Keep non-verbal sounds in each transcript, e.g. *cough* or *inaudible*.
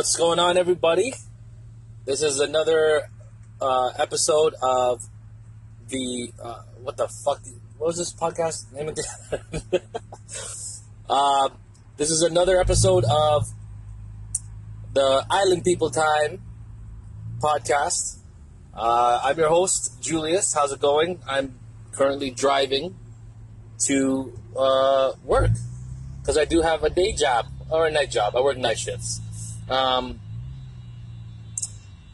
what's going on, everybody? This is another uh, episode of the uh, what the fuck? What was this podcast name again? *laughs* uh, this is another episode of the Island People Time podcast. Uh, I'm your host, Julius. How's it going? I'm currently driving to uh, work because I do have a day job or a night job. I work night shifts. Um,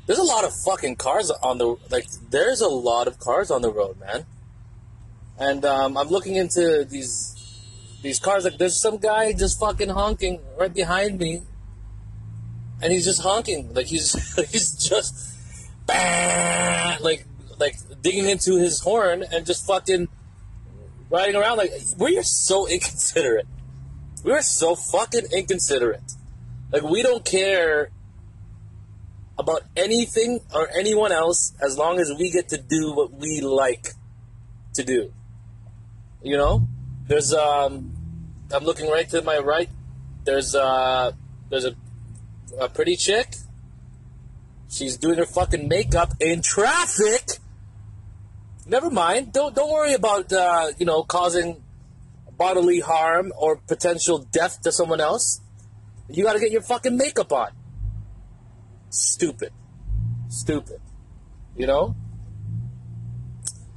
there's a lot of fucking cars on the like. There's a lot of cars on the road, man. And um, I'm looking into these these cars. Like, there's some guy just fucking honking right behind me, and he's just honking. Like he's *laughs* he's just *laughs* like like digging into his horn and just fucking riding around. Like we are so *laughs* inconsiderate. We are so fucking inconsiderate. Like we don't care about anything or anyone else as long as we get to do what we like to do. You know? There's um I'm looking right to my right. There's uh there's a a pretty chick. She's doing her fucking makeup in traffic. Never mind. Don't don't worry about uh, you know causing bodily harm or potential death to someone else. You got to get your fucking makeup on. Stupid. Stupid. You know?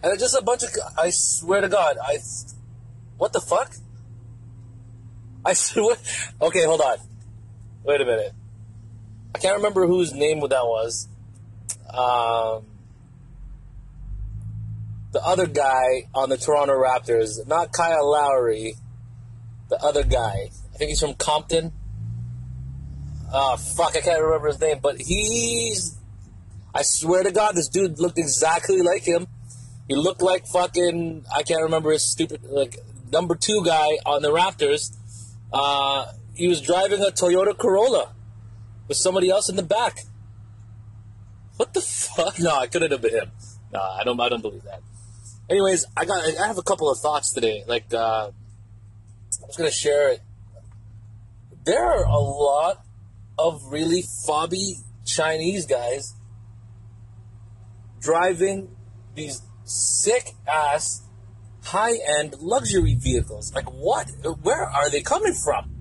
And it's just a bunch of. I swear to God, I. What the fuck? I *laughs* swear. Okay, hold on. Wait a minute. I can't remember whose name that was. Um, the other guy on the Toronto Raptors, not Kyle Lowry, the other guy. I think he's from Compton. Oh, fuck, I can't remember his name, but he's. I swear to God, this dude looked exactly like him. He looked like fucking. I can't remember his stupid. Like, number two guy on the Raptors. Uh, he was driving a Toyota Corolla with somebody else in the back. What the fuck? *laughs* No, I couldn't have been him. No, I don't. I don't believe that. Anyways, I got. I have a couple of thoughts today. Like, uh, I was gonna share it. There are a lot of really fobby Chinese guys driving these sick ass high end luxury vehicles. Like what? Where are they coming from?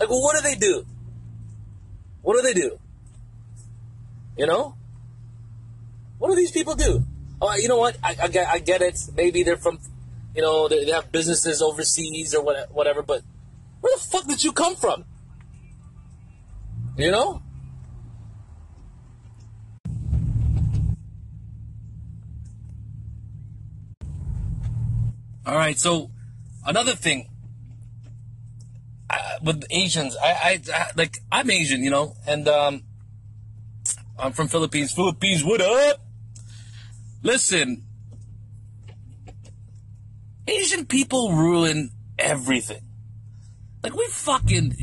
Like what do they do? What do they do? You know? What do these people do? Oh, you know what? I, I, get, I get it. Maybe they're from, you know, they, they have businesses overseas or what, whatever. But where the fuck did you come from? You know? All right. So another thing uh, with Asians, I, I, I, like I'm Asian, you know, and um, I'm from Philippines. Philippines, what up? Listen, Asian people ruin everything. Like we fucking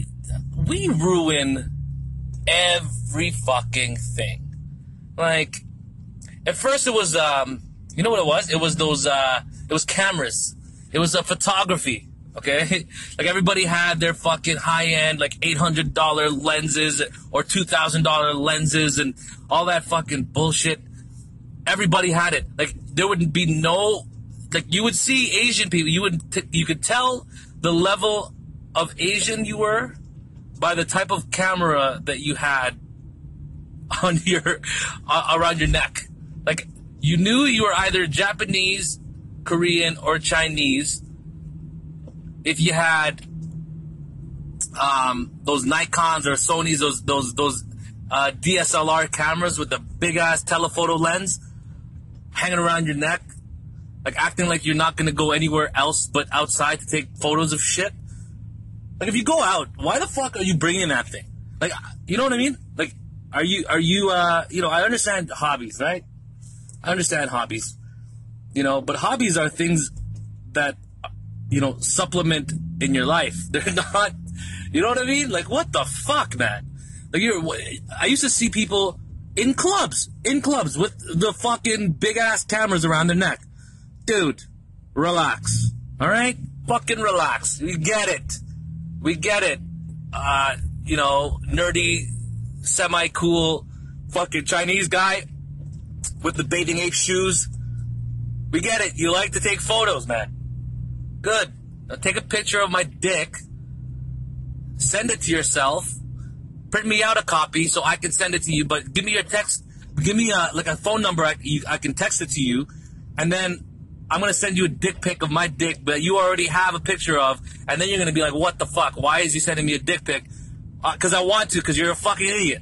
we ruin every fucking thing. Like at first it was um you know what it was? It was those uh it was cameras. It was a photography. Okay? *laughs* like everybody had their fucking high end like eight hundred dollar lenses or two thousand dollar lenses and all that fucking bullshit. Everybody had it. Like there wouldn't be no like you would see Asian people. You would t- you could tell the level of Asian you were by the type of camera that you had on *laughs* your uh, around your neck. Like you knew you were either Japanese, Korean, or Chinese if you had um, those Nikon's or Sony's, those those those uh, DSLR cameras with the big ass telephoto lens hanging around your neck, like acting like you're not gonna go anywhere else but outside to take photos of shit. Like if you go out, why the fuck are you bringing that thing? Like, you know what I mean? Like, are you are you uh you know I understand hobbies, right? I understand hobbies, you know, but hobbies are things that you know supplement in your life. *laughs* They're not, you know what I mean? Like what the fuck, man? Like you're, I used to see people in clubs, in clubs with the fucking big ass cameras around their neck. Dude, relax. All right, fucking relax. You get it. We get it. Uh, you know, nerdy semi cool fucking Chinese guy with the bathing ape shoes. We get it. You like to take photos, man. Good. Now take a picture of my dick, send it to yourself, print me out a copy so I can send it to you. But give me your text, give me a like a phone number. I, you, I can text it to you, and then I'm gonna send you a dick pic of my dick that you already have a picture of, and then you're gonna be like, "What the fuck? Why is he sending me a dick pic?" Because uh, I want to. Because you're a fucking idiot.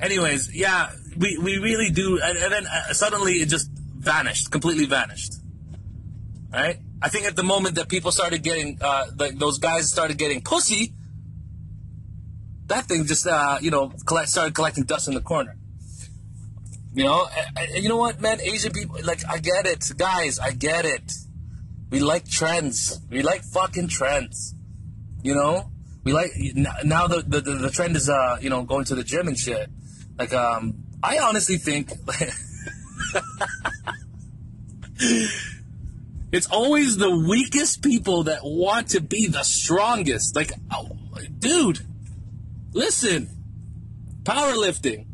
Anyways, yeah, we, we really do, and, and then uh, suddenly it just vanished, completely vanished. Right? I think at the moment that people started getting, uh, like those guys started getting pussy, that thing just, uh, you know, collect, started collecting dust in the corner. You know, you know what, man? Asian people, like, I get it, guys, I get it. We like trends. We like fucking trends. You know, we like now the the, the trend is uh you know going to the gym and shit. Like um, I honestly think. *laughs* It's always the weakest people that want to be the strongest. Like, oh, dude, listen, powerlifting.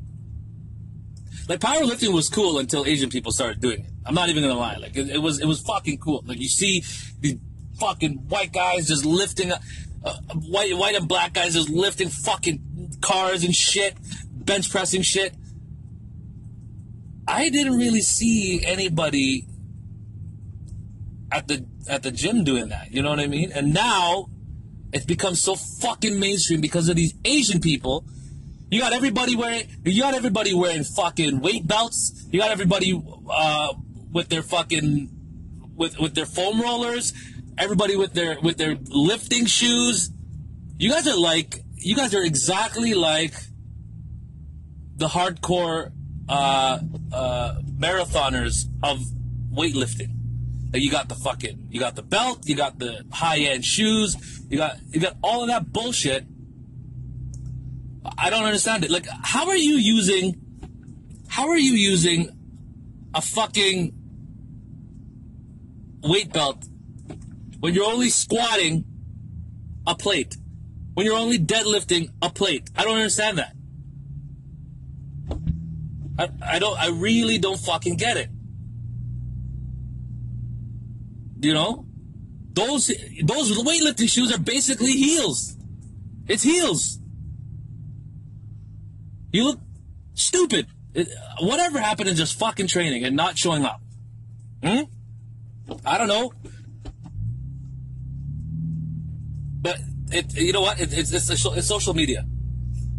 Like powerlifting was cool until Asian people started doing it. I'm not even gonna lie. Like it, it was, it was fucking cool. Like you see these fucking white guys just lifting, uh, white, white and black guys just lifting fucking cars and shit, bench pressing shit. I didn't really see anybody at the at the gym doing that. You know what I mean? And now it's become so fucking mainstream because of these Asian people. You got everybody wearing you got everybody wearing fucking weight belts. You got everybody uh, with their fucking with with their foam rollers. Everybody with their with their lifting shoes. You guys are like you guys are exactly like the hardcore uh, uh, marathoners of weightlifting. Like you got the fucking, you got the belt, you got the high end shoes, you got you got all of that bullshit. I don't understand it. Like, how are you using? How are you using a fucking weight belt when you're only squatting a plate? When you're only deadlifting a plate? I don't understand that. I, I don't. I really don't fucking get it. You know, those those weightlifting shoes are basically heels. It's heels. You look stupid. Whatever happened to just fucking training and not showing up? Hmm? I don't know. But it, you know what? It, it's, it's, it's, social media,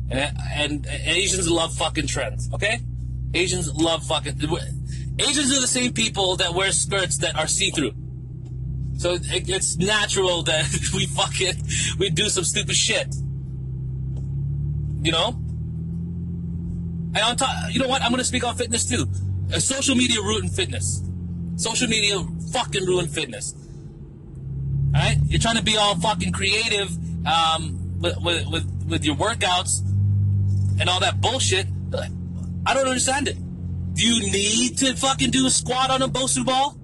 and, and Asians love fucking trends. Okay, Asians love fucking. Asians are the same people that wear skirts that are see through. So it, it's natural that *laughs* we fucking we do some stupid shit. You know? And on top, you know what? I'm gonna speak on fitness too. Uh, social media ruined fitness. Social media fucking ruined fitness. All right? You're trying to be all fucking creative um, with, with, with your workouts and all that bullshit. I don't understand it. Do you need to fucking do a squat on a Bosu ball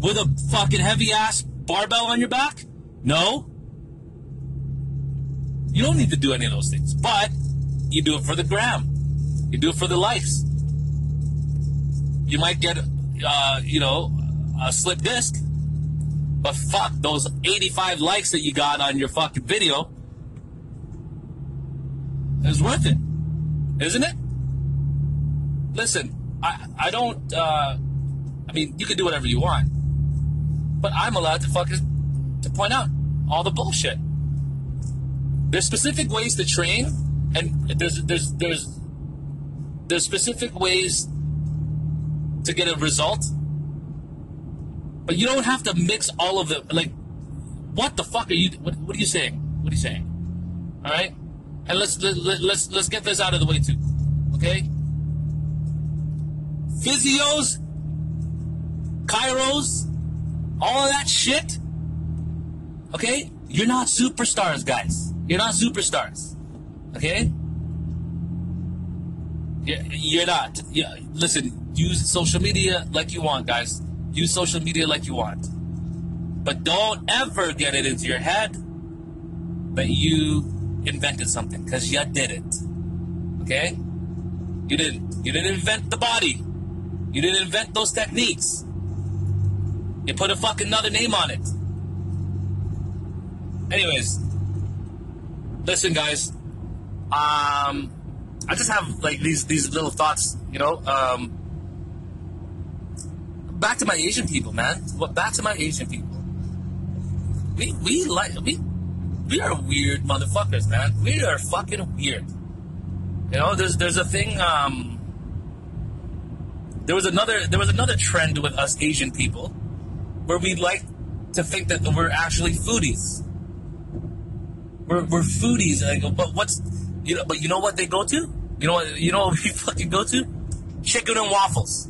with a fucking heavy ass barbell on your back? No. You don't need to do any of those things, but you do it for the gram. You do it for the likes. You might get, uh, you know, a slip disc, but fuck those 85 likes that you got on your fucking video. It's worth it, isn't it? Listen, I I don't. Uh, I mean, you can do whatever you want but I'm allowed to fucking to point out all the bullshit. There's specific ways to train, and there's there's there's there's specific ways to get a result. But you don't have to mix all of them. Like, what the fuck are you? What, what are you saying? What are you saying? All right, and let's let, let, let's let's get this out of the way too. Okay, physios, chiros, all of that shit, okay? You're not superstars, guys. You're not superstars, okay? You're not. Yeah, listen, use social media like you want, guys. Use social media like you want. But don't ever get it into your head that you invented something because you did it. Okay? You didn't. You didn't invent the body. You didn't invent those techniques. You put a fucking another name on it. Anyways, listen, guys. Um, I just have like these these little thoughts, you know. Um, back to my Asian people, man. Back to my Asian people. We we like we we are weird motherfuckers, man. We are fucking weird. You know, there's there's a thing. Um, there was another there was another trend with us Asian people, where we like to think that we're actually foodies. We're, we're foodies. But what's you know? But you know what they go to? You know what? You know what *laughs* we fucking go to? Chicken and waffles.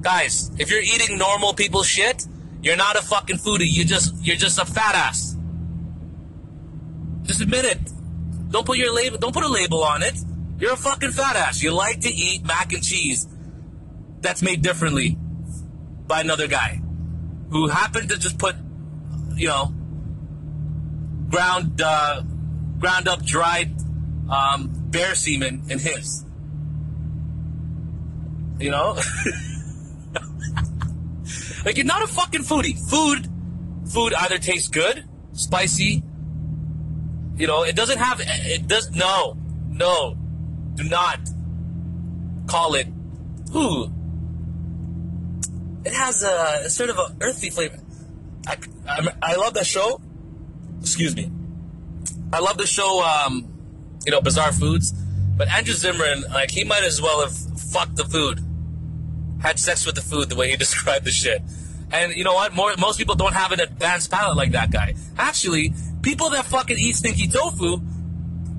Guys, if you're eating normal people shit, you're not a fucking foodie. You just you're just a fat ass. Just admit it. Don't put your label. Don't put a label on it. You're a fucking fat ass. You like to eat mac and cheese that's made differently by another guy who happened to just put, you know, ground uh, ground up dried um, bear semen in his. You know, *laughs* like you're not a fucking foodie. Food, food either tastes good, spicy. You know, it doesn't have. It does no, no, do not call it. Ooh, it has a, a sort of an earthy flavor. I, I, I love that show. Excuse me. I love the show. Um, you know, Bizarre Foods. But Andrew Zimmern, like, he might as well have fucked the food, had sex with the food the way he *laughs* described the shit. And you know what? More, most people don't have an advanced palate like that guy. Actually, people that fucking eat stinky tofu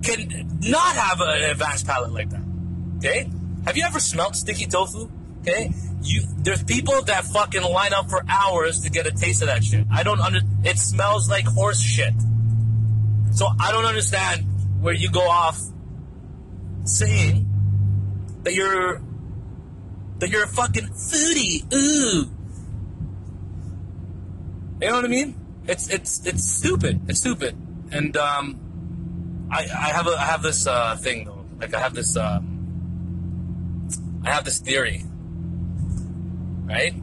can not have an advanced palate like that. Okay? Have you ever smelled stinky tofu? Okay? You, there's people that fucking line up for hours to get a taste of that shit. I don't under, it smells like horse shit. So I don't understand where you go off saying that you're that you're a fucking foodie. Ooh. You know what I mean? It's it's it's stupid. It's stupid. And um I I have a I have this uh thing though. Like I have this um I have this theory. Right?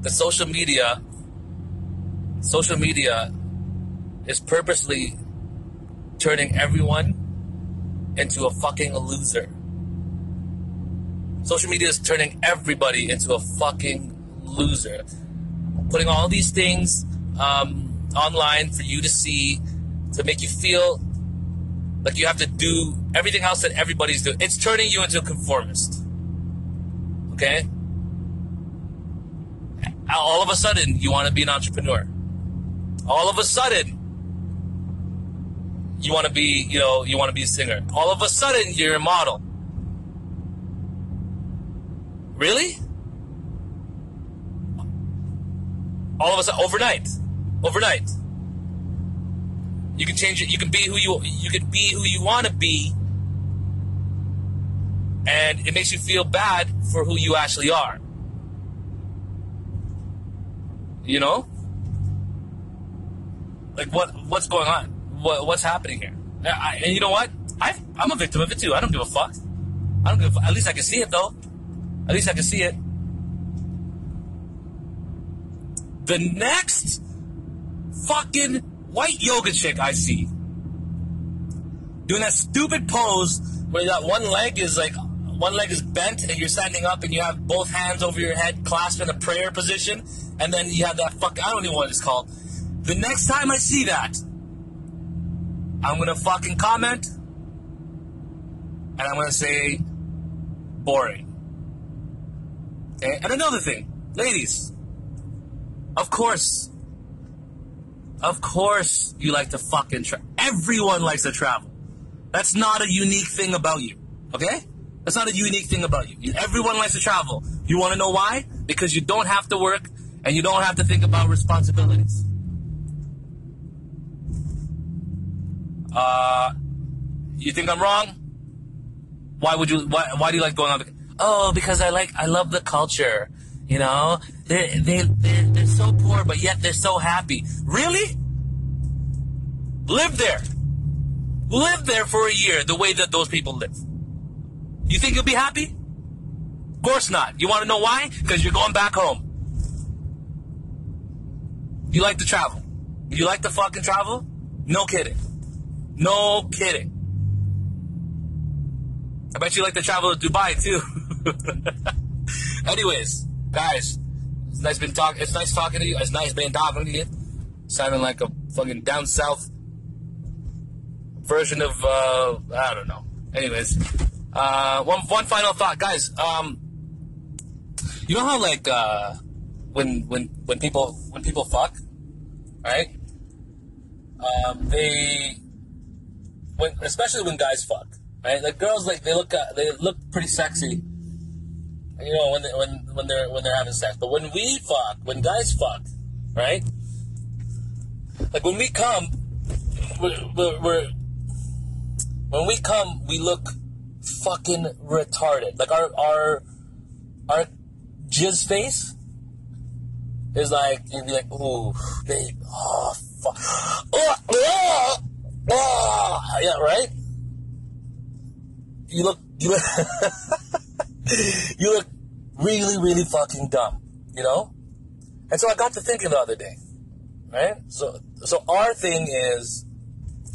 The social media social media is purposely turning everyone into a fucking loser. Social media is turning everybody into a fucking loser. Putting all these things um, online for you to see, to make you feel like you have to do everything else that everybody's doing. It's turning you into a conformist. Okay? All of a sudden, you want to be an entrepreneur. All of a sudden, you want to be, you know, you want to be a singer. All of a sudden, you're a model. Really? All of a sudden, overnight, overnight, you can change it. You can be who you you can be who you want to be, and it makes you feel bad for who you actually are. You know, like what what's going on? What, what's happening here. I, and you know what? I, I'm a victim of it too. I don't give a fuck. I don't give a At least I can see it though. At least I can see it. The next fucking white yoga chick I see doing that stupid pose where that one leg is like one leg is bent and you're standing up and you have both hands over your head clasped in a prayer position and then you have that fuck I don't even know what it's called. The next time I see that, I'm gonna fucking comment and I'm gonna say boring. Okay? And another thing, ladies, of course, of course you like to fucking travel. Everyone likes to travel. That's not a unique thing about you. Okay? That's not a unique thing about you. Everyone likes to travel. You wanna know why? Because you don't have to work and you don't have to think about responsibilities. Uh, you think I'm wrong? Why would you? Why, why do you like going on? Oh, because I like I love the culture. You know, they they they're, they're so poor, but yet they're so happy. Really? Live there. live there for a year the way that those people live. You think you'll be happy? Of course not. You want to know why? Because you're going back home. You like to travel. You like to fucking travel? No kidding. No kidding. I bet you like to travel to Dubai too. *laughs* Anyways, guys, it's nice been talking. It's nice talking to you. It's nice being talking to you. Sounding like a fucking down south version of uh, I don't know. Anyways, uh, one one final thought, guys. Um, you know how like uh, when when when people when people fuck, right? Um, they when especially when guys fuck, right? Like girls, like they look uh, they look pretty sexy. You know when they, when when they're when they're having sex, but when we fuck, when guys fuck, right? Like when we come, we're, we're, we're when we come, we look fucking retarded. Like our our our jizz face is like you'd be like, ooh, babe, oh fuck, oh, oh, oh, yeah, right. You look, you look, *laughs* you look really, really fucking dumb, you know. And so I got to thinking the other day, right? So, so our thing is,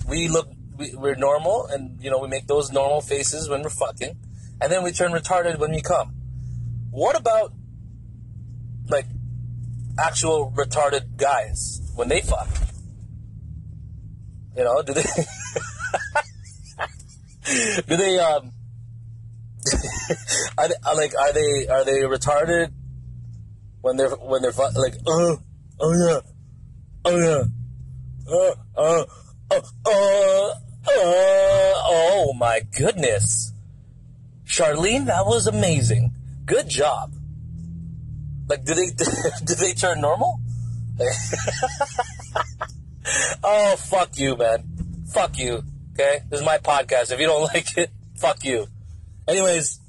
we look we, we're normal, and you know we make those normal faces when we're fucking, and then we turn retarded when we come. What about like actual retarded guys when they fuck? You know, do they *laughs* do they um *laughs* are they, like are they are they retarded when they're when they're like oh oh yeah oh yeah oh uh, uh, uh, uh, oh my goodness. Charlene, that was amazing. Good job. Like, do they *laughs* do they turn normal? *laughs* oh, fuck you, man. Fuck you. Okay, this is my podcast. If you don't *laughs* like it, fuck you. Anyways,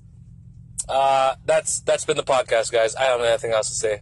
uh, that's that's been the podcast, guys. I don't have anything else to say.